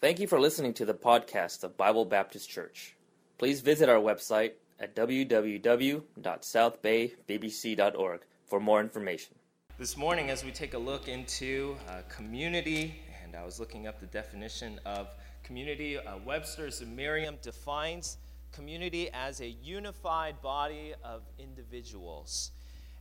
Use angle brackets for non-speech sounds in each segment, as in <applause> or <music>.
Thank you for listening to the podcast of Bible Baptist Church. Please visit our website at www.southbaybbc.org for more information. This morning, as we take a look into uh, community, and I was looking up the definition of community, uh, Webster's Merriam defines community as a unified body of individuals.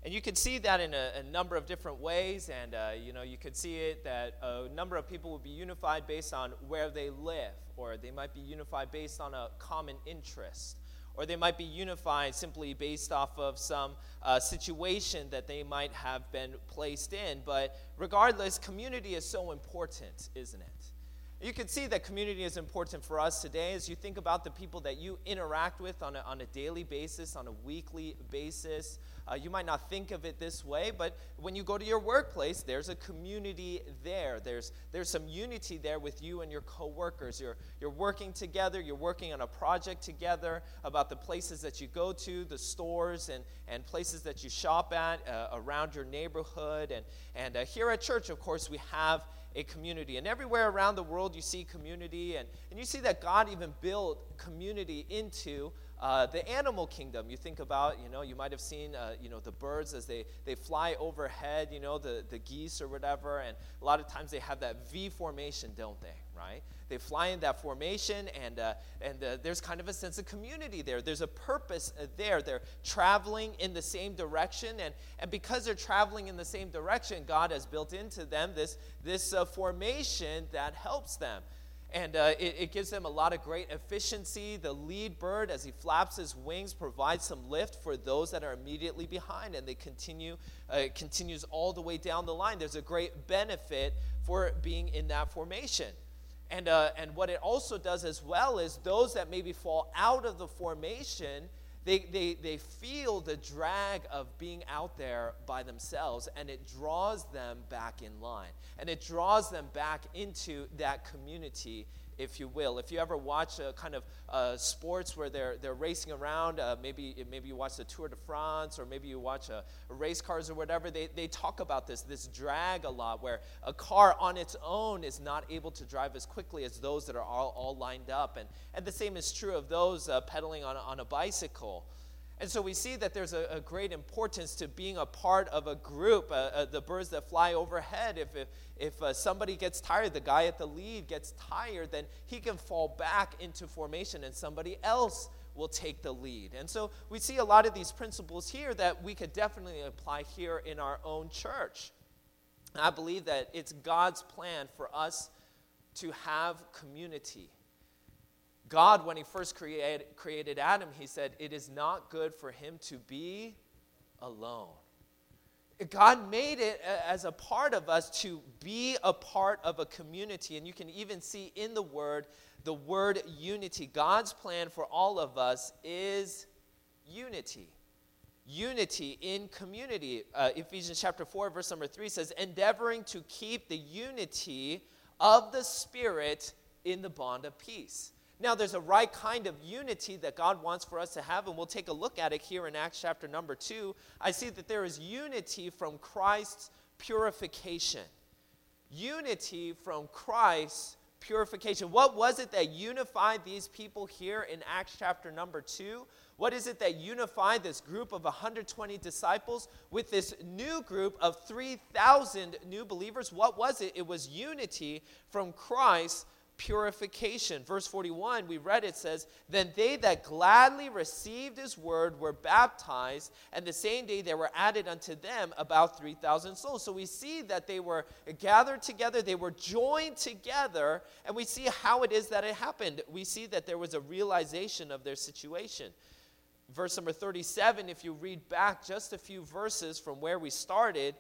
And you can see that in a, a number of different ways. And, uh, you know, you could see it that a number of people would be unified based on where they live, or they might be unified based on a common interest, or they might be unified simply based off of some uh, situation that they might have been placed in. But regardless, community is so important, isn't it? You can see that community is important for us today as you think about the people that you interact with on a, on a daily basis, on a weekly basis. Uh, you might not think of it this way, but when you go to your workplace, there's a community there. There's, there's some unity there with you and your coworkers. You're, you're working together, you're working on a project together about the places that you go to, the stores and, and places that you shop at uh, around your neighborhood. And, and uh, here at church, of course, we have a community. And everywhere around the world, you see community, and, and you see that God even built community into uh, the animal kingdom. You think about, you know, you might have seen, uh, you know, the birds as they, they fly overhead, you know, the, the geese or whatever, and a lot of times they have that V formation, don't they, right? They fly in that formation, and, uh, and uh, there's kind of a sense of community there. There's a purpose uh, there. They're traveling in the same direction, and, and because they're traveling in the same direction, God has built into them this, this uh, formation that helps them. And uh, it, it, gives them a lot of great efficiency. The lead bird, as he flaps his wings, provides some lift for those that are immediately behind, and they continue. Uh, it continues all the way down the line. There's a great benefit for being in that formation. And, uh, and what it also does as well is those that maybe fall out of the formation, they, they, they feel the drag of being out there by themselves, and it draws them back in line. And it draws them back into that community if you will. If you ever watch a kind of uh, sports where they're, they're racing around, uh, maybe, maybe you watch the Tour de France or maybe you watch a, a, race cars or whatever, they, they talk about this, this drag a lot where a car on its own is not able to drive as quickly as those that are all, all lined up. And, and the same is true of those uh, pedaling on, on a bicycle. And so we see that there's a, a, great importance to being a part of a group, uh, uh, the birds that fly overhead. If, if, if uh, somebody gets tired, the guy at the lead gets tired, then he can fall back into formation and somebody else will take the lead. And so we see a lot of these principles here that we could definitely apply here in our own church. I believe that it's God's plan for us to have community God, when He first created, created Adam, He said, It is not good for him to be alone. God made it as a part of us to be a part of a community. And you can even see in the word the word unity. God's plan for all of us is unity. Unity in community. Uh, Ephesians chapter 4, verse number 3 says, endeavoring to keep the unity of the Spirit in the bond of peace. Now, there's a right kind of unity that God wants for us to have, and we'll take a look at it here in Acts chapter number two. I see that there is unity from Christ's purification. Unity from Christ's purification. What was it that unified these people here in Acts chapter number two? What is it that unified this group of 120 disciples with this new group of 3,000 new believers? What was it? It was unity from Christ's purification. Verse 41, we read it says, Then they that gladly received his word were baptized, and the same day there were added unto them about 3,000 souls. So we see that they were gathered together, they were joined together, and we see how it is that it happened. We see that there was a realization of their situation. Verse number 37, if you read back just a few verses from where we started,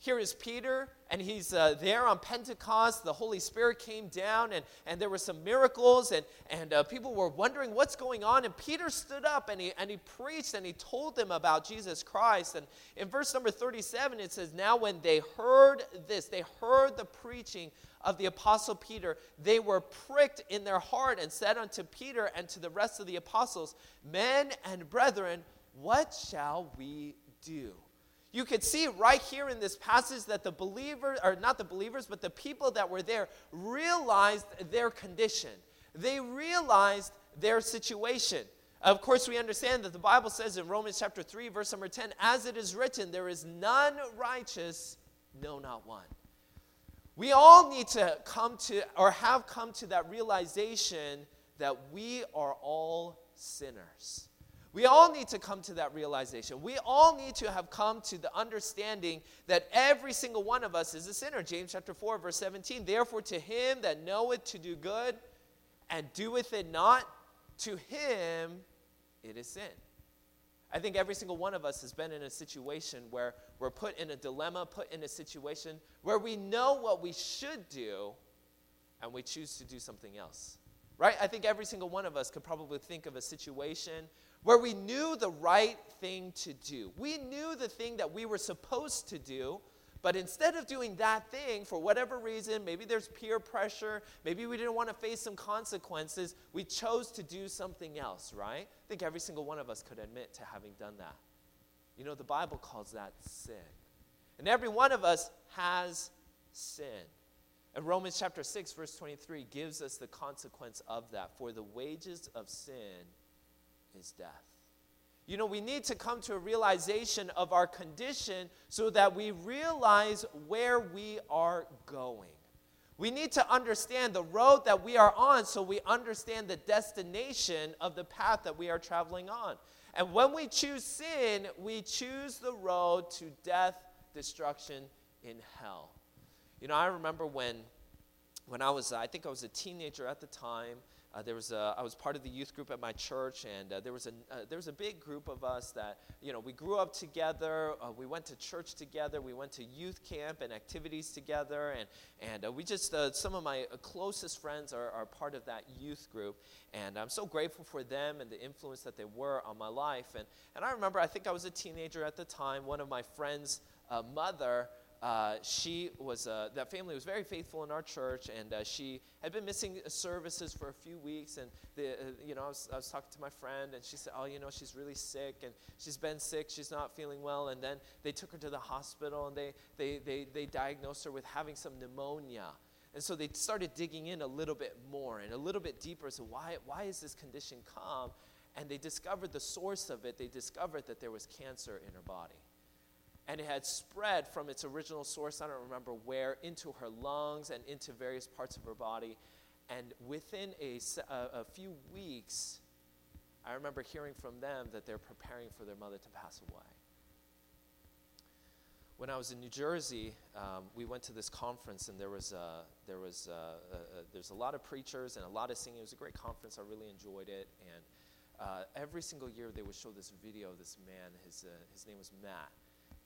here is Peter, and he's uh, there on Pentecost. The Holy Spirit came down, and, and there were some miracles, and, and uh, people were wondering what's going on. And Peter stood up and he, and he preached and he told them about Jesus Christ. And in verse number 37, it says, Now when they heard this, they heard the preaching of the Apostle Peter, they were pricked in their heart and said unto Peter and to the rest of the apostles, Men and brethren, what shall we do? You could see right here in this passage that the believers, or not the believers, but the people that were there realized their condition. They realized their situation. Of course, we understand that the Bible says in Romans chapter 3, verse number 10, as it is written, there is none righteous, no, not one. We all need to come to, or have come to that realization that we are all sinners. We all need to come to that realization. We all need to have come to the understanding that every single one of us is a sinner. James chapter 4, verse 17. Therefore, to him that knoweth to do good and doeth it not, to him it is sin. I think every single one of us has been in a situation where we're put in a dilemma, put in a situation where we know what we should do and we choose to do something else. Right? I think every single one of us could probably think of a situation where we knew the right thing to do. We knew the thing that we were supposed to do, but instead of doing that thing, for whatever reason, maybe there's peer pressure, maybe we didn't want to face some consequences, we chose to do something else, right? I think every single one of us could admit to having done that. You know, the Bible calls that sin. And every one of us has sin. And Romans chapter 6, verse 23 gives us the consequence of that. For the wages of sin is death. You know, we need to come to a realization of our condition so that we realize where we are going. We need to understand the road that we are on so we understand the destination of the path that we are traveling on. And when we choose sin, we choose the road to death, destruction, in hell. You know, I remember when, when I was, I think I was a teenager at the time, uh, there was a, I was part of the youth group at my church, and uh, there, was a, uh, there was a big group of us that, you know, we grew up together. Uh, we went to church together. We went to youth camp and activities together. And, and uh, we just, uh, some of my closest friends are, are part of that youth group. And I'm so grateful for them and the influence that they were on my life. And, and I remember, I think I was a teenager at the time. One of my friends' mother uh, she was uh, that family was very faithful in our church and uh, she had been missing services for a few weeks and the, uh, you know I was, I was, talking to my friend and she said oh you know she's really sick and she's been sick she's not feeling well and then they took her to the hospital and they, they, they, they diagnosed her with having some pneumonia. And so they started digging in a little bit more and a little bit deeper so why, why is this condition come and they discovered the source of it they discovered that there was cancer in her body and it had spread from its original source, I don't remember where, into her lungs and into various parts of her body. And within a, a, a few weeks, I remember hearing from them that they're preparing for their mother to pass away. When I was in New Jersey, um, we went to this conference, and there was, a, there was there's a lot of preachers and a lot of singing. It was a great conference. I really enjoyed it. And uh, every single year, they would show this video of this man. His, uh, his name was Matt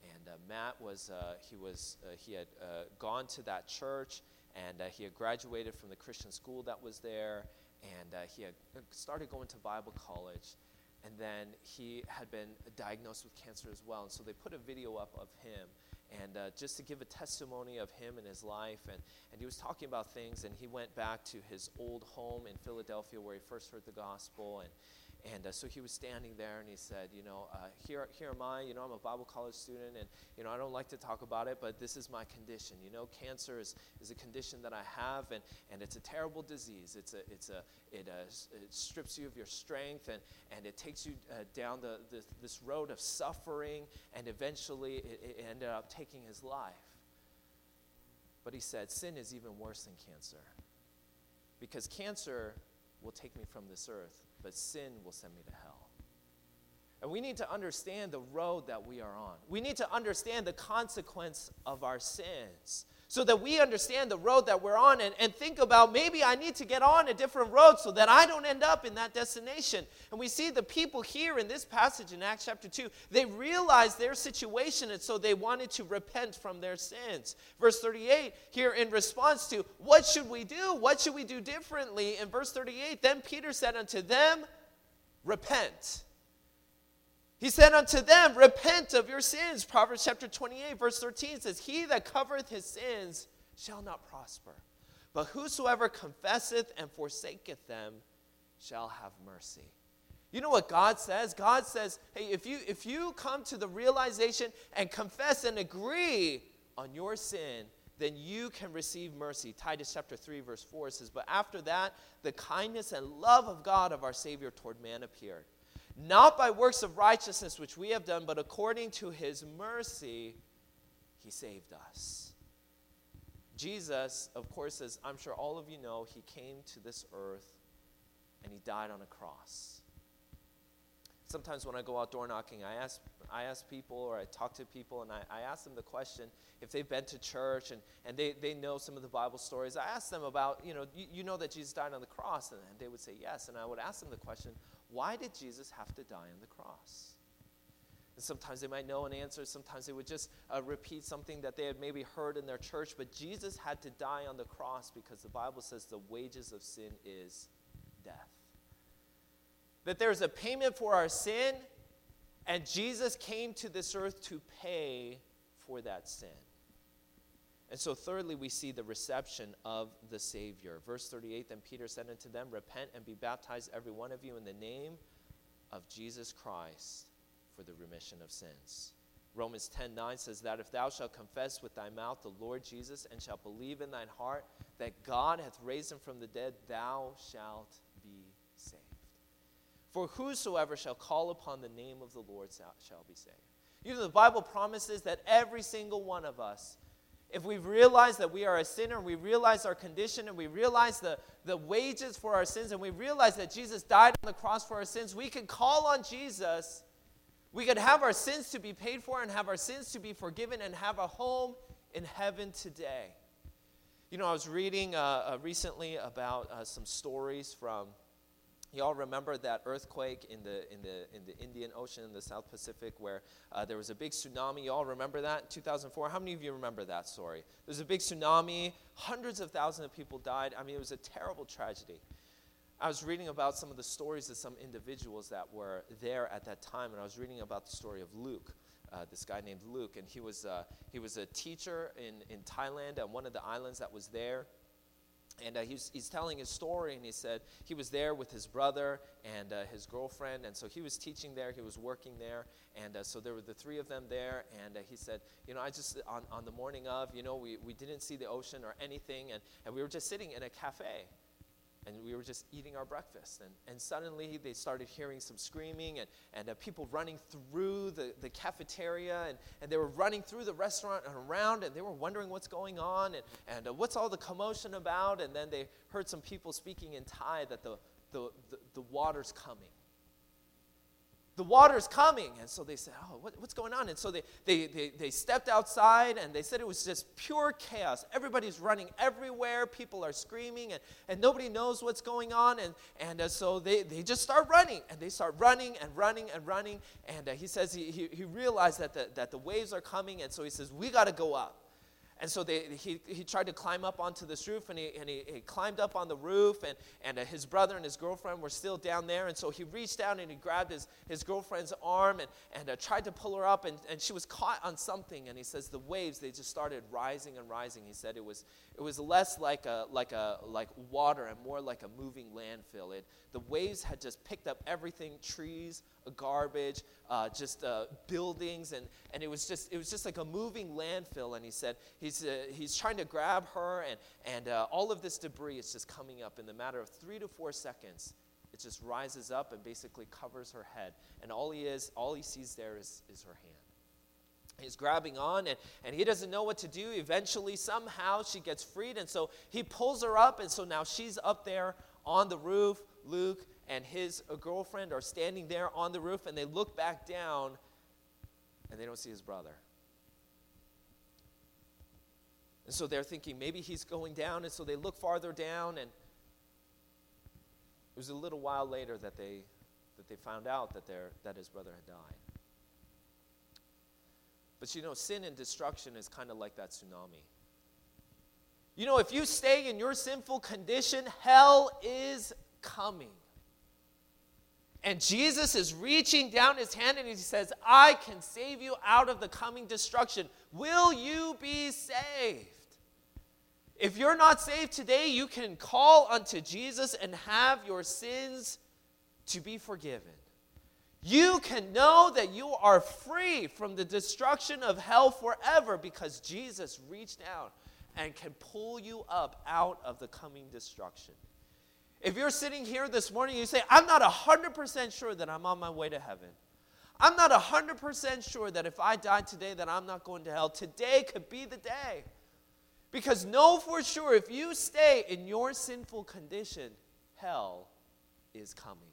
and uh, Matt was, uh, he, was uh, he had uh, gone to that church and uh, he had graduated from the Christian school that was there and he had started going to Bible college. And then he had been diagnosed with cancer as well. And so they put a video up of him and uh, just to give a testimony of him and his life. And, and he was talking about things, and he went back to his old home in Philadelphia where he first heard the gospel. And, and uh, so he was standing there and he said, You know, uh, here, here am I. You know, I'm a Bible college student and, you know, I don't like to talk about it, but this is my condition. You know, cancer is, is a condition that I have and, and it's a terrible disease. It's a, it's a, it, uh, it strips you of your strength and, and it takes you uh, down the, the, this road of suffering and eventually it, it ended up taking his life. But he said, Sin is even worse than cancer because cancer will take me from this earth but sin will send me to hell. And we need to understand the road that we are on. We need to understand the consequence of our sins so that we understand the road that we're on and, and think about maybe I need to get on a different road so that I don't end up in that destination. And we see the people here in this passage in Acts chapter 2, they realized their situation and so they wanted to repent from their sins. Verse 38, here in response to what should we do? What should we do differently? In verse 38, then Peter said unto them, Repent he said unto them, Repent of your sins. Proverbs chapter 28, verse 13 says, He that covereth his sins shall not prosper, but whosoever confesseth and forsaketh them shall have mercy. You know what God says? God says, hey, if you, if you come to the realization and confess and agree on your sin, then you can receive mercy. Titus chapter 3, verse 4 says, But after that, the kindness and love of God of our Savior toward man appeared. Not by works of righteousness which we have done, but according to his mercy, he saved us. Jesus, of course, as I'm sure all of you know, he came to this earth and he died on a cross. Sometimes when I go out door knocking, I ask, I ask people or I talk to people and I, I ask them the question if they've been to church and, and they, they know some of the Bible stories. I ask them about, you know, you, you know that Jesus died on the cross, and they would say yes. And I would ask them the question, why did Jesus have to die on the cross? And sometimes they might know an answer. Sometimes they would just uh, repeat something that they had maybe heard in their church. But Jesus had to die on the cross because the Bible says the wages of sin is death. That there's a payment for our sin, and Jesus came to this earth to pay for that sin. And so, thirdly, we see the reception of the Savior. Verse 38 Then Peter said unto them, Repent and be baptized, every one of you, in the name of Jesus Christ for the remission of sins. Romans 10 9 says that if thou shalt confess with thy mouth the Lord Jesus and shalt believe in thine heart that God hath raised him from the dead, thou shalt be saved. For whosoever shall call upon the name of the Lord shall be saved. You know, the Bible promises that every single one of us, if we realize that we are a sinner, and we realize our condition, and we realize the, the wages for our sins, and we realize that Jesus died on the cross for our sins, we can call on Jesus we could have our sins to be paid for and have our sins to be forgiven and have a home in heaven today. You know, I was reading uh, uh, recently about uh, some stories from. Y'all remember that earthquake in the, in, the, in the Indian Ocean in the South Pacific where uh, there was a big tsunami? Y'all remember that? 2004? How many of you remember that story? There was a big tsunami, hundreds of thousands of people died. I mean, it was a terrible tragedy. I was reading about some of the stories of some individuals that were there at that time, and I was reading about the story of Luke. Uh, this guy named Luke, and he was, uh, he was a teacher in, in Thailand on one of the islands that was there. And uh, he's, he's telling his story, and he said he was there with his brother and uh, his girlfriend. And so he was teaching there, he was working there. And uh, so there were the three of them there. And uh, he said, You know, I just, on, on the morning of, you know, we, we didn't see the ocean or anything. And, and we were just sitting in a cafe and we were just eating our breakfast. And, and suddenly they started hearing some screaming and, and uh, people running through the, the cafeteria, and, and they were running through the restaurant and around, and they were wondering what's going on and, and uh, what's all the commotion about. And then they heard some people speaking in Thai that the, the, the, the water's coming the water's coming. And so they said, Oh, what, what's going on? And so they, they, they, they stepped outside and they said it was just pure chaos. Everybody's running everywhere. People are screaming and, and nobody knows what's going on. And, and uh, so they, they just start running and they start running and running and running. And uh, he says he, he, he realized that the, that the waves are coming. And so he says, We got to go up. And so they, he, he tried to climb up onto this roof, and, he, and he, he climbed up on the roof, and, and uh, his brother and his girlfriend were still down there. And so he reached down and he grabbed his, his girlfriend's arm and, and uh, tried to pull her up, and, and she was caught on something. And he says the waves, they just started rising and rising. He said it was, it was less like, a, like, a, like water and more like a moving landfill. It, the waves had just picked up everything trees, garbage, uh, just uh, buildings, and, and it, was just, it was just like a moving landfill. And he said he's, uh, he's trying to grab her, and, and uh, all of this debris is just coming up in the matter of three to four seconds. It just rises up and basically covers her head. And all he is, all he sees there is, is her hand. He's grabbing on and, and he doesn't know what to do. Eventually, somehow, she gets freed. And so he pulls her up. And so now she's up there on the roof. Luke and his girlfriend are standing there on the roof. And they look back down and they don't see his brother. And so they're thinking maybe he's going down. And so they look farther down. And it was a little while later that they, that they found out that, their, that his brother had died. But you know, sin and destruction is kind of like that tsunami. You know, if you stay in your sinful condition, hell is coming. And Jesus is reaching down his hand and he says, I can save you out of the coming destruction. Will you be saved? If you're not saved today, you can call unto Jesus and have your sins to be forgiven. you can know that you are free from the destruction of hell forever because Jesus reached out and can pull you up out of the coming destruction. If you're sitting here this morning, you say, I'm not 100% sure that I'm on my way to heaven. I'm not 100% sure that if I die today that I'm not going to hell. Today could be the day. Because know for sure if you stay in your sinful condition, hell is coming.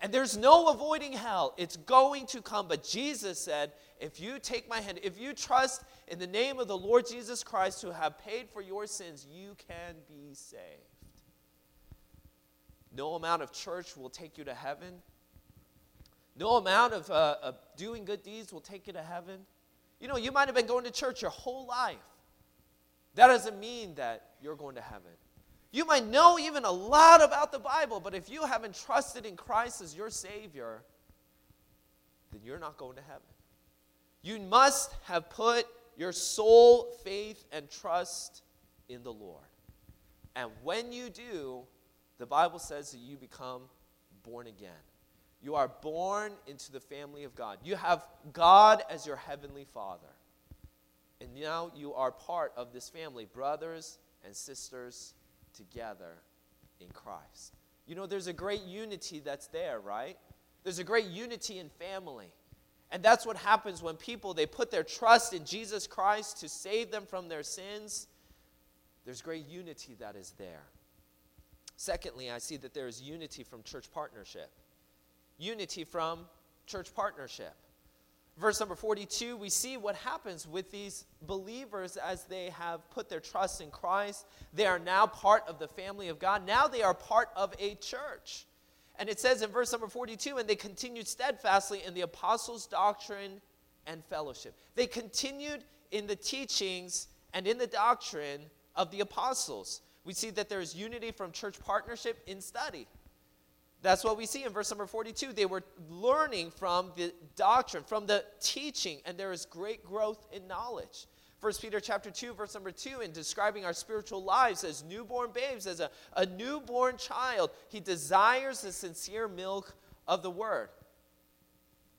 And there's no avoiding hell. It's going to come. But Jesus said, if you take my hand, if you trust in the name of the Lord Jesus Christ who have paid for your sins, you can be saved. No amount of church will take you to heaven. No amount of, uh, of doing good deeds will take you to heaven. You know, you might have been going to church your whole life. That doesn't mean that you're going to heaven. You might know even a lot about the Bible, but if you haven't trusted in Christ as your Savior, then you're not going to heaven. You must have put your sole faith and trust in the Lord. And when you do, the Bible says that you become born again. You are born into the family of God. You have God as your heavenly Father. And now you are part of this family, brothers and sisters together in Christ. You know, there's a great unity that's there, right? There's a great unity in family. And that's what happens when people they put their trust in Jesus Christ to save them from their sins. There's great unity that is there. Secondly, I see that there is unity from church partnership. Unity from church partnership verse number 42, we see what happens with these believers as they have put their trust in Christ. They are now part of the family of God. Now they are part of a church. And it says in verse number 42, and they continued steadfastly in the apostles' doctrine and fellowship. They continued in the teachings and in the doctrine of the apostles. We see that there is unity from church partnership in study. That's what we see in verse number 42. They were learning from the doctrine, from the teaching, and there is great growth in knowledge. 1 Peter chapter 2, verse number 2, in describing our spiritual lives as newborn babes, as a, a newborn child, he desires the sincere milk of the word.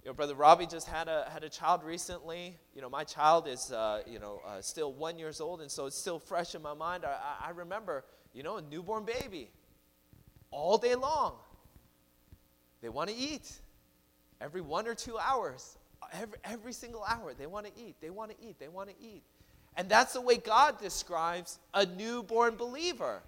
You know, Brother Robbie just had a, had a child recently. You know, my child is, uh, you know, uh, still one years old, and so it's still fresh in my mind. I, I remember, you know, a newborn baby all day long they want to eat every one or two hours, every, every single hour. They want to eat. They want to eat. They want to eat. And that's the way God describes a newborn believer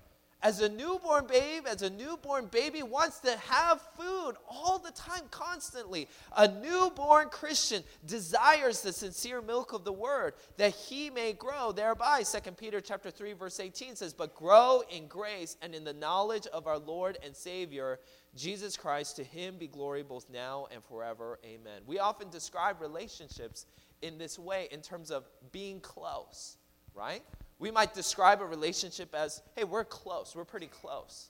as a newborn babe, as a newborn baby wants to have food all the time, constantly. A newborn Christian desires the sincere milk of the word that he may grow thereby. 2 Peter chapter 3, verse 18 says, But grow in grace and in the knowledge of our Lord and Savior, Jesus Christ. To him be glory both now and forever. Amen. We often describe relationships in this way in terms of being close, right? We might describe a relationship as, hey, we're close, we're pretty close.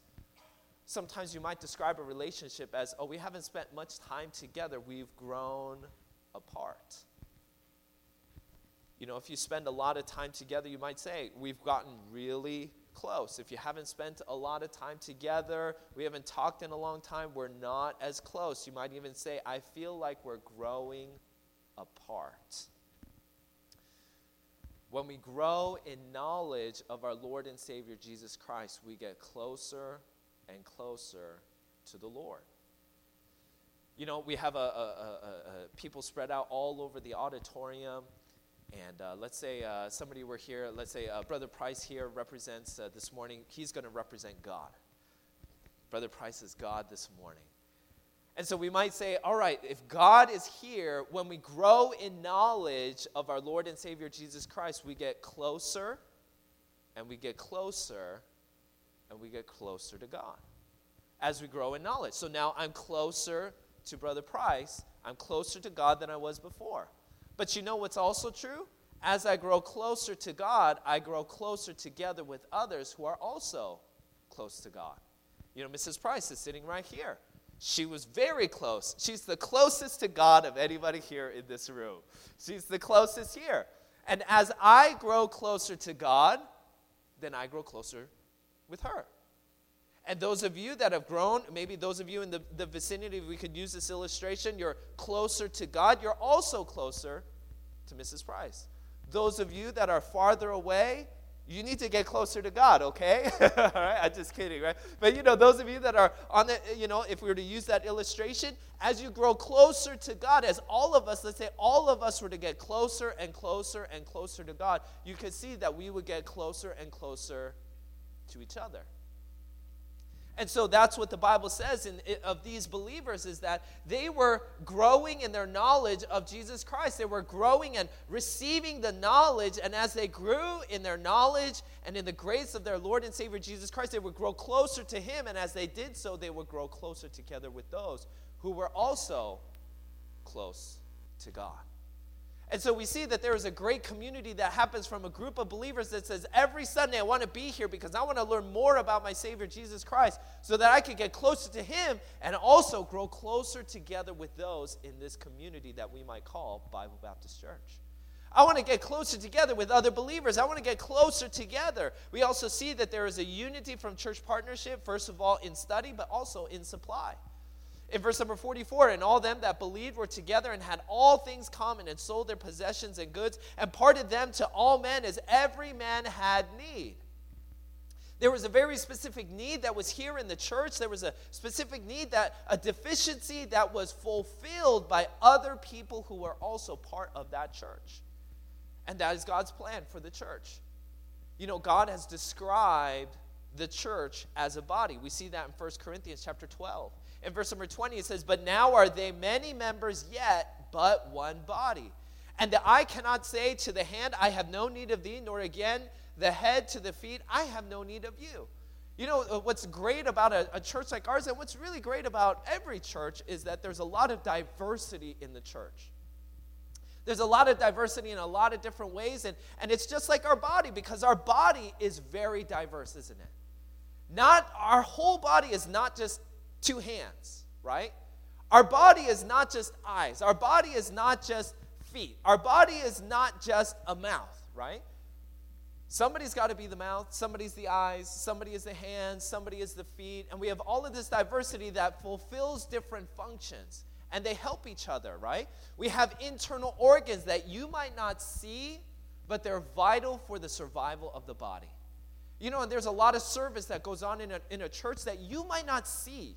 Sometimes you might describe a relationship as, oh, we haven't spent much time together, we've grown apart. You know, if you spend a lot of time together, you might say, we've gotten really close. If you haven't spent a lot of time together, we haven't talked in a long time, we're not as close. You might even say, I feel like we're growing apart. When we grow in knowledge of our Lord and Savior Jesus Christ, we get closer and closer to the Lord. You know, we have a, a, a, a people spread out all over the auditorium. And uh, let's say uh, somebody were here, let's say uh, Brother Price here represents uh, this morning, he's going to represent God. Brother Price is God this morning. And so we might say, all right, if God is here, when we grow in knowledge of our Lord and Savior Jesus Christ, we get closer and we get closer and we get closer to God as we grow in knowledge. So now I'm closer to Brother Price, I'm closer to God than I was before. But you know what's also true? As I grow closer to God, I grow closer together with others who are also close to God. You know, Mrs. Price is sitting right here. She was very close. She's the closest to God of anybody here in this room. She's the closest here. And as I grow closer to God, then I grow closer with her. And those of you that have grown, maybe those of you in the, the vicinity, we could use this illustration, you're closer to God, you're also closer to Mrs. Price. Those of you that are farther away, you need to get closer to God, okay? <laughs> All right, I'm just kidding, right? But you know, those of you that are on the, you know, if we were to use that illustration, as you grow closer to God, as all of us, let's say all of us were to get closer and closer and closer to God, you could see that we would get closer and closer to each other. And so that's what the Bible says in, of these believers is that they were growing in their knowledge of Jesus Christ. They were growing and receiving the knowledge. And as they grew in their knowledge and in the grace of their Lord and Savior Jesus Christ, they would grow closer to Him. And as they did so, they would grow closer together with those who were also close to God. And so we see that there is a great community that happens from a group of believers that says, every Sunday I want to be here because I want to learn more about my Savior Jesus Christ so that I can get closer to Him and also grow closer together with those in this community that we might call Bible Baptist Church. I want to get closer together with other believers. I want to get closer together. We also see that there is a unity from church partnership, first of all in study, but also in supply. In verse number 44, and all them that believed were together and had all things common and sold their possessions and goods and parted them to all men as every man had need. There was a very specific need that was here in the church. There was a specific need that a deficiency that was fulfilled by other people who were also part of that church. And that is God's plan for the church. You know, God has described the church as a body. We see that in 1 Corinthians chapter 12. In verse number 20, it says, But now are they many members yet, but one body. And the eye cannot say to the hand, I have no need of thee, nor again the head to the feet, I have no need of you. You know, uh, what's great about a, a, church like ours, and what's really great about every church, is that there's a lot of diversity in the church. There's a lot of diversity in a lot of different ways, and, and it's just like our body because our body is very diverse, isn't it? Not our whole body is not just two hands, right? Our body is not just eyes. Our body is not just feet. Our body is not just a mouth, right? Somebody's got to be the mouth, somebody's the eyes, somebody is the hands, somebody is the feet, and we have all of this diversity that fulfills different functions and they help each other, right? We have internal organs that you might not see, but they're vital for the survival of the body. You know, and there's a lot of service that goes on in a, in a church that you might not see,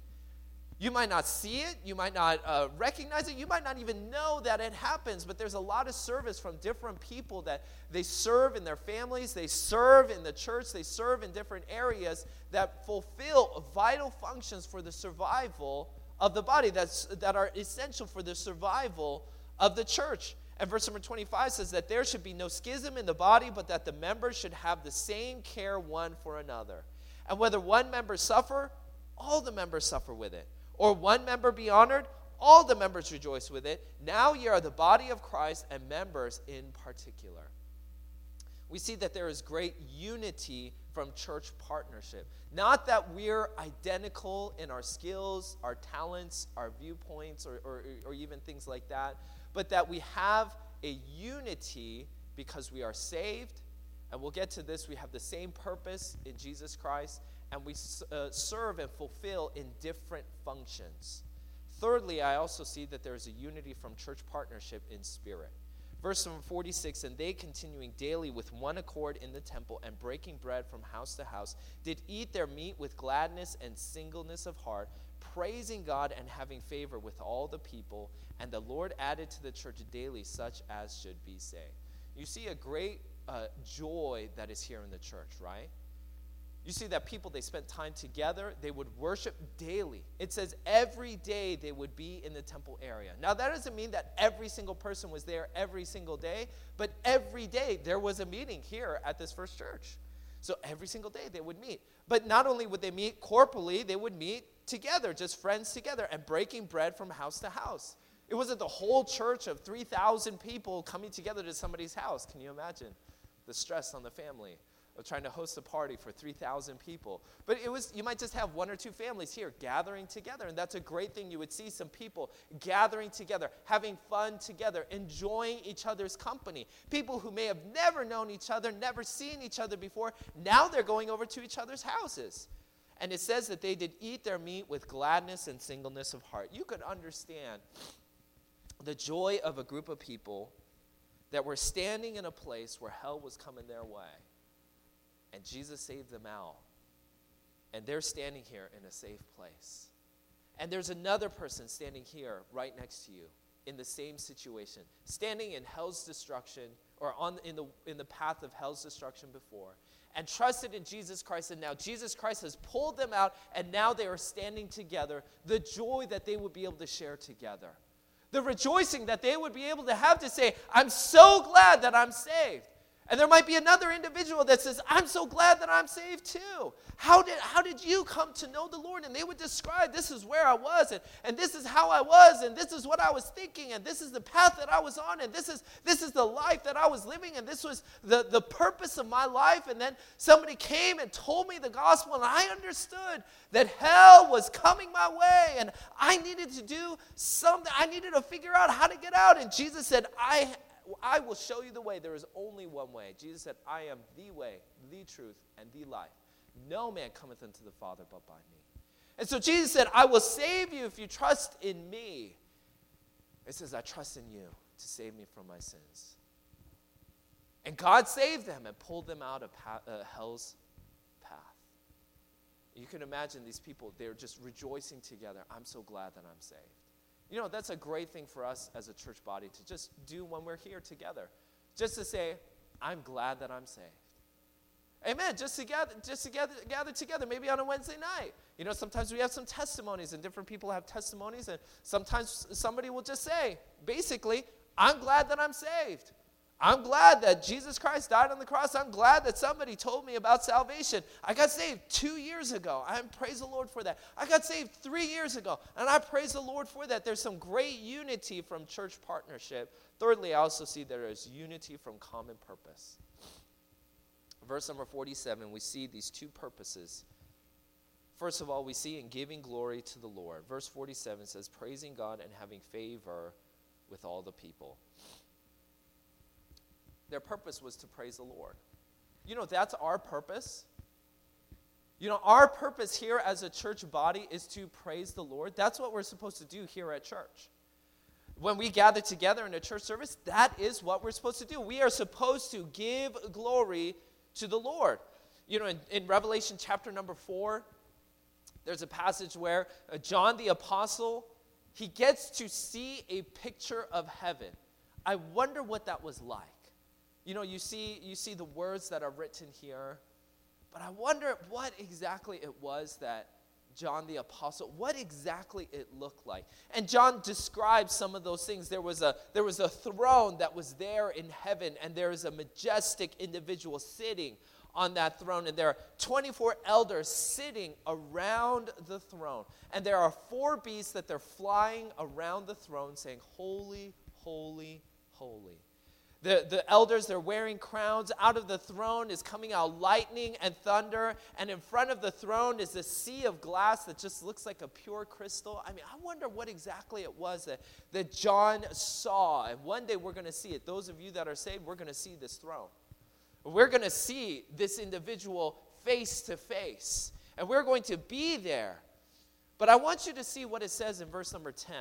you might not see it, you might not uh, recognize it, you might not even know that it happens, but there's a lot of service from different people that they serve in their families, they serve in the church, they serve in different areas that fulfill vital functions for the survival of the body that's, that are essential for the survival of the church. And verse number 25 says that there should be no schism in the body, but that the members should have the same care one for another. And whether one member suffer, all the members suffer with it or one member be honored, all the members rejoice with it. Now ye are the body of Christ and members in particular. We see that there is great unity from church partnership. Not that we're identical in our skills, our talents, our viewpoints, or, or, or even things like that, but that we have a unity because we are saved. And we'll get to this. We have the same purpose in Jesus Christ and we uh, serve and fulfill in different functions. Thirdly, I also see that there is a unity from church partnership in spirit. Verse number 46 And they continuing daily with one accord in the temple and breaking bread from house to house, did eat their meat with gladness and singleness of heart, praising God and having favor with all the people. And the Lord added to the church daily such as should be saved. You see a great uh, joy that is here in the church, right? You see that people, they spent time together. They would worship daily. It says every day they would be in the temple area. Now, that doesn't mean that every single person was there every single day, but every day there was a meeting here at this first church. So every single day they would meet. But not only would they meet corporally, they would meet together, just friends together, and breaking bread from house to house. It wasn't the whole church of 3,000 people coming together to somebody's house. Can you imagine the stress on the family? Of trying to host a party for 3,000 people. But it was, you might just have one or two families here gathering together, and that's a great thing. You would see some people gathering together, having fun together, enjoying each other's company. People who may have never known each other, never seen each other before, now they're going over to each other's houses. And it says that they did eat their meat with gladness and singleness of heart. You could understand the joy of a group of people that were standing in a place where hell was coming their way. And Jesus saved them out. And they're standing here in a safe place. And there's another person standing here right next to you in the same situation, standing in hell's destruction or on, in, the, in the path of hell's destruction before, and trusted in Jesus Christ. And now Jesus Christ has pulled them out, and now they are standing together. The joy that they would be able to share together, the rejoicing that they would be able to have to say, I'm so glad that I'm saved. And there might be another individual that says, I'm so glad that I'm saved too. How did, how did you come to know the Lord? And they would describe this is where I was, and, and this is how I was, and this is what I was thinking, and this is the path that I was on, and this is, this is the life that I was living, and this was the, the purpose of my life. And then somebody came and told me the gospel, and I understood that hell was coming my way, and I needed to do something. I needed to figure out how to get out. And Jesus said, I I will show you the way. There is only one way. Jesus said, I am the way, the truth, and the life. No man cometh unto the Father but by me. And so Jesus said, I will save you if you trust in me. It says, I trust in you to save me from my sins. And God saved them and pulled them out of uh, hell's path. You can imagine these people, they're just rejoicing together. I'm so glad that I'm saved. You know, that's a great thing for us as a church body to just do when we're here together. Just to say, I'm glad that I'm saved. Amen. Just to gather, just to gather, gather together, maybe on a Wednesday night. You know, sometimes we have some testimonies, and different people have testimonies, and sometimes somebody will just say, basically, I'm glad that I'm saved. I'm glad that Jesus Christ died on the cross. I'm glad that somebody told me about salvation. I got saved two years ago. I praise the Lord for that. I got saved three years ago, and I praise the Lord for that. There's some great unity from church partnership. Thirdly, I also see there is unity from common purpose. Verse number 47, we see these two purposes. First of all, we see in giving glory to the Lord. Verse 47 says, praising God and having favor with all the people. Their purpose was to praise the Lord. You know, that's our purpose. You know, our purpose here as a church body is to praise the Lord. That's what we're supposed to do here at church. When we gather together in a church service, that is what we're supposed to do. We are supposed to give glory to the Lord. You know, in, in Revelation chapter number four, there's a passage where uh, John the Apostle, he gets to see a picture of heaven. I wonder what that was like. You know, you see, you see the words that are written here, but I wonder what exactly it was that John the apostle, what exactly it looked like. And John describes some of those things. There was a there was a throne that was there in heaven and there is a majestic individual sitting on that throne and there are 24 elders sitting around the throne. And there are four beasts that they're flying around the throne saying holy, holy, holy the, the elders, they're wearing crowns. Out of the throne is coming out lightning and thunder. And in front of the throne is a sea of glass that just looks like a pure crystal. I mean, I wonder what exactly it was that, that John saw. And one day we're going to see it. Those of you that are saved, we're going to see this throne. We're going to see this individual face to face. And we're going to be there. But I want you to see what it says in verse number 10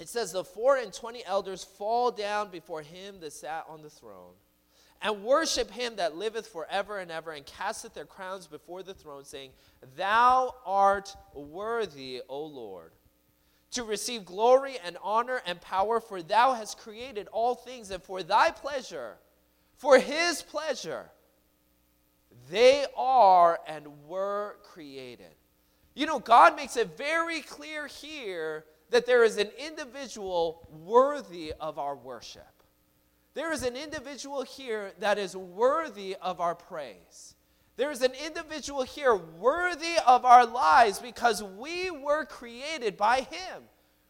it says, The four and twenty elders fall down before him that sat on the throne and worship him that liveth forever and ever, and casteth their crowns before the throne, saying, Thou art worthy, O Lord, to receive glory and honor and power, for thou hast created all things, and for thy pleasure, for his pleasure, they are and were created. You know, God makes it very clear here that there is an individual worthy of our worship. There is an individual here that is worthy of our praise. There is an individual here worthy of our lives because we were created by Him.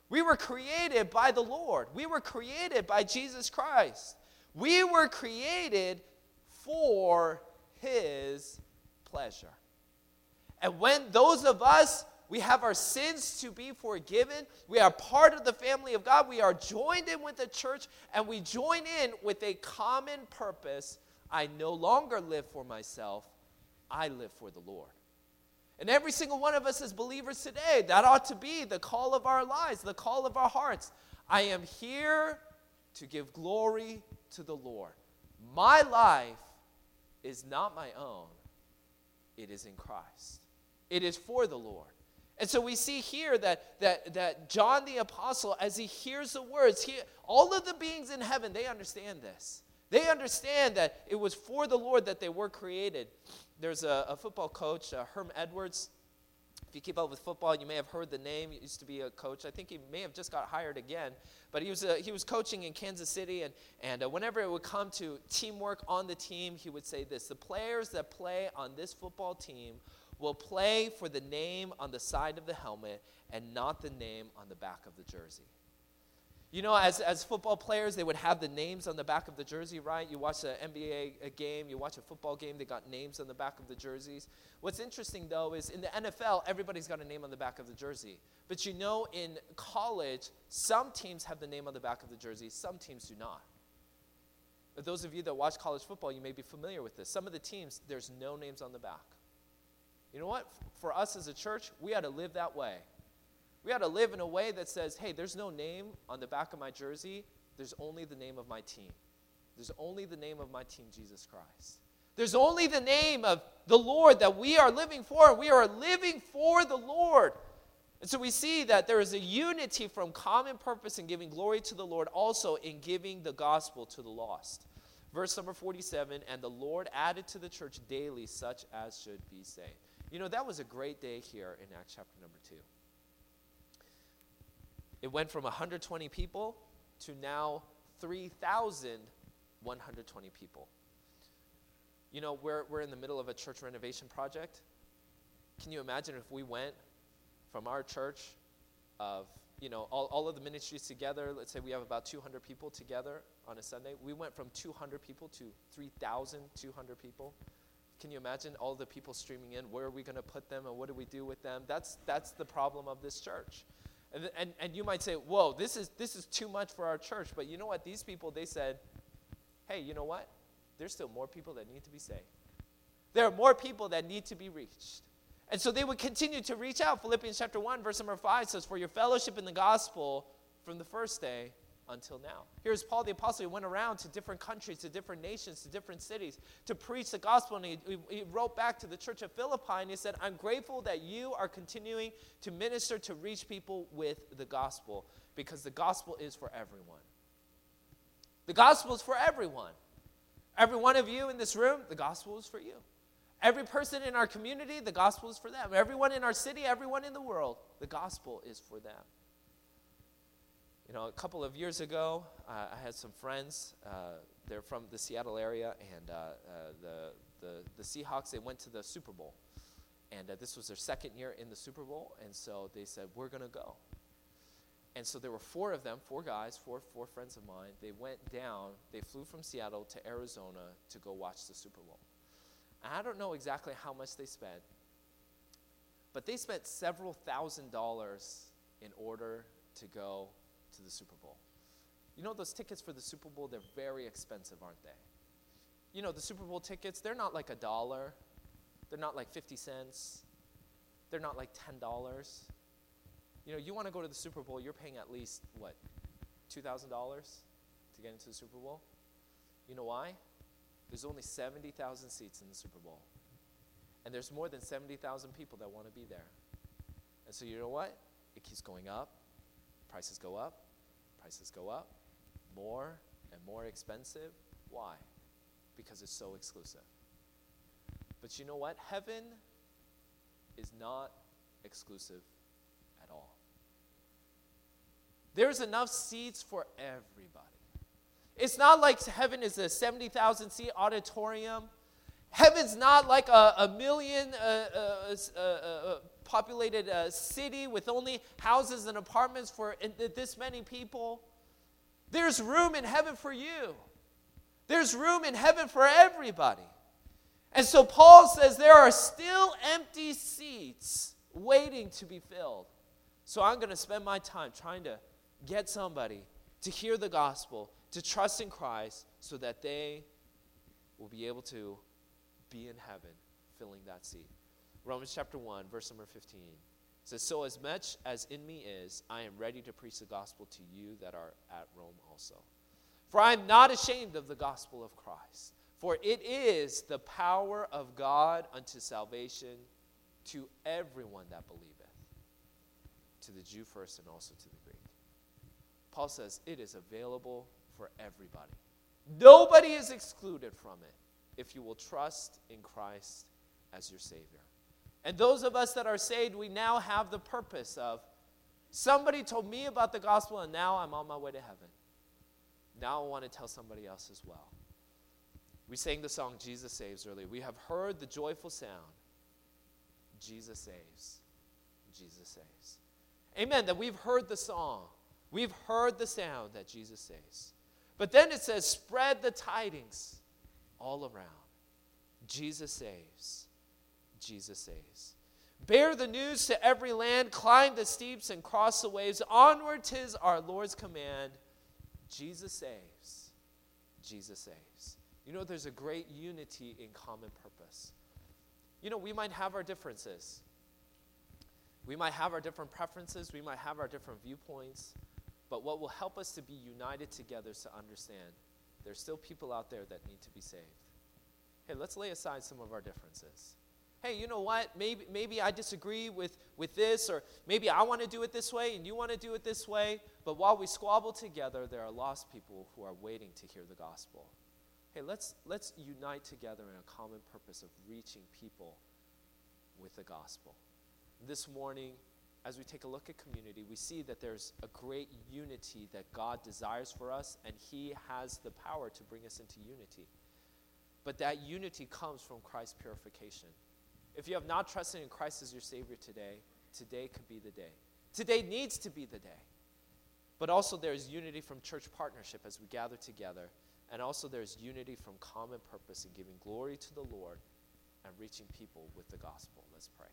We were created by the Lord. We were created by Jesus Christ. We were created for His pleasure. And when those of us we have our sins to be forgiven. We are part of the family of God. We are joined in with the church, and we join in with a common purpose. I no longer live for myself, I live for the Lord. And every single one of us as believers today, that ought to be the call of our lives, the call of our hearts. I am here to give glory to the Lord. My life is not my own, it is in Christ. It is for the Lord. And so we see here that, that, that John the Apostle, as he hears the words, he, all of the beings in heaven, they understand this. They understand that it was for the Lord that they were created. There's a, a football coach, uh, Herm Edwards. If you keep up with football, you may have heard the name. He used to be a coach. I think he may have just got hired again. But he was, uh, he was coaching in Kansas City, and, and uh, whenever it would come to teamwork on the team, he would say this The players that play on this football team will play for the name on the side of the helmet and not the name on the back of the jersey. You know, as, as football players, they would have the names on the back of the jersey, right? You watch an NBA game, you watch a football game, they got names on the back of the jerseys. What's interesting, though, is in the NFL, everybody's got a name on the back of the jersey. But you know, in college, some teams have the name on the back of the jersey, some teams do not. those of you that watch college football, you may be familiar with this. Some of the teams, there's no names on the back. You know what? For us as a church, we ought to live that way. We ought to live in a way that says, hey, there's no name on the back of my jersey, there's only the name of my team. There's only the name of my team, Jesus Christ. There's only the name of the Lord that we are living for. We are living for the Lord. And so we see that there is a unity from common purpose in giving glory to the Lord, also in giving the gospel to the lost. Verse number 47 And the Lord added to the church daily such as should be saved. You know, that was a great day here in Acts chapter number 2. It went from 120 people to now 3,120 people. You know, we're, we're in the middle of a church renovation project. Can you imagine if we went from our church of, you know, all, all of the ministries together, let's say we have about 200 people together on a Sunday, we went from 200 people to 3,200 people. Can you imagine all the people streaming in? Where are we going to put them and what do we do with them? That's, that's the problem of this church. And, and, and you might say, whoa, this is, this is too much for our church. But you know what? These people, they said, hey, you know what? There's still more people that need to be saved. There are more people that need to be reached. And so they would continue to reach out. Philippians chapter 1, verse number 5 says, For your fellowship in the gospel from the first day until now. Here's Paul the Apostle. He went around to different countries, to different nations, to different cities to preach the gospel. And he, he, wrote back to the church of Philippi and he said, I'm grateful that you are continuing to minister to reach people with the gospel because the gospel is for everyone. The gospel is for everyone. Every one of you in this room, the gospel is for you. Every person in our community, the gospel is for them. Everyone in our city, everyone in the world, the gospel is for them. You know, a couple of years ago, uh, I had some friends. Uh, they're from the Seattle area, and uh, uh the, the, the Seahawks, they went to the Super Bowl. And uh, this was their second year in the Super Bowl, and so they said, We're going to go. And so there were four of them, four guys, four, four friends of mine. They went down, they flew from Seattle to Arizona to go watch the Super Bowl. And I don't know exactly how much they spent, but they spent several thousand dollars in order to go to the Super Bowl. You know, those tickets for the Super Bowl, they're very expensive, aren't they? You know, the Super Bowl tickets, they're not like a dollar, they're not like 50 cents, they're not like $10. You know, you want to go to the Super Bowl, you're paying at least, what, $2,000 to get into the Super Bowl? You know why? There's only 70,000 seats in the Super Bowl. And there's more than 70,000 people that want to be there. And so, you know what? It keeps going up, prices go up, prices go up, more and more expensive. Why? Because it's so exclusive. But you know what? Heaven is not exclusive at all. There's enough seats for everybody. It's not like heaven is a 70,000 seat auditorium. Heaven's not like a, a million uh, uh, uh, uh populated city with only houses and apartments for this many people. There's room in heaven for you. There's room in heaven for everybody. And so Paul says there are still empty seats waiting to be filled. So I'm going to spend my time trying to get somebody to hear the gospel, to trust in Christ, so that they will be able to be in heaven filling that seat. Romans chapter 1, verse number 15 says, So as much as in me is, I am ready to preach the gospel to you that are at Rome also. For I am not ashamed of the gospel of Christ, for it is the power of God unto salvation to everyone that believeth, to the Jew first and also to the Greek. Paul says it is available for everybody. Nobody is excluded from it if you will trust in Christ as your Savior. And those of us that are saved, we now have the purpose of somebody told me about the gospel, and now I'm on my way to heaven. Now I want to tell somebody else as well. We sang the song Jesus Saves earlier. We have heard the joyful sound Jesus saves. Jesus saves. Amen. That we've heard the song. We've heard the sound that Jesus saves. But then it says, spread the tidings all around. Jesus saves. Jesus saves. Bear the news to every land, climb the steeps and cross the waves. Onward tis our Lord's command. Jesus saves. Jesus saves. You know, there's a great unity in common purpose. You know, we might have our differences. We might have our different preferences. We might have our different viewpoints. But what will help us to be united together is to understand there's still people out there that need to be saved. Hey, let's lay aside some of our differences hey, you know what? Maybe, maybe I disagree with, with this, or maybe I want to do it this way and you want to do it this way. But while we squabble together, there are lost people who are waiting to hear the gospel. Hey, let's, let's unite together in a common purpose of reaching people with the gospel. This morning, as we take a look at community, we see that there's a great unity that God desires for us, and He has the power to bring us into unity. But that unity comes from Christ's purification. If you have not trusted in Christ as your Savior today, today could be the day. Today needs to be the day. But also, there's unity from church partnership as we gather together. And also, there's unity from common purpose in giving glory to the Lord and reaching people with the gospel. Let's pray.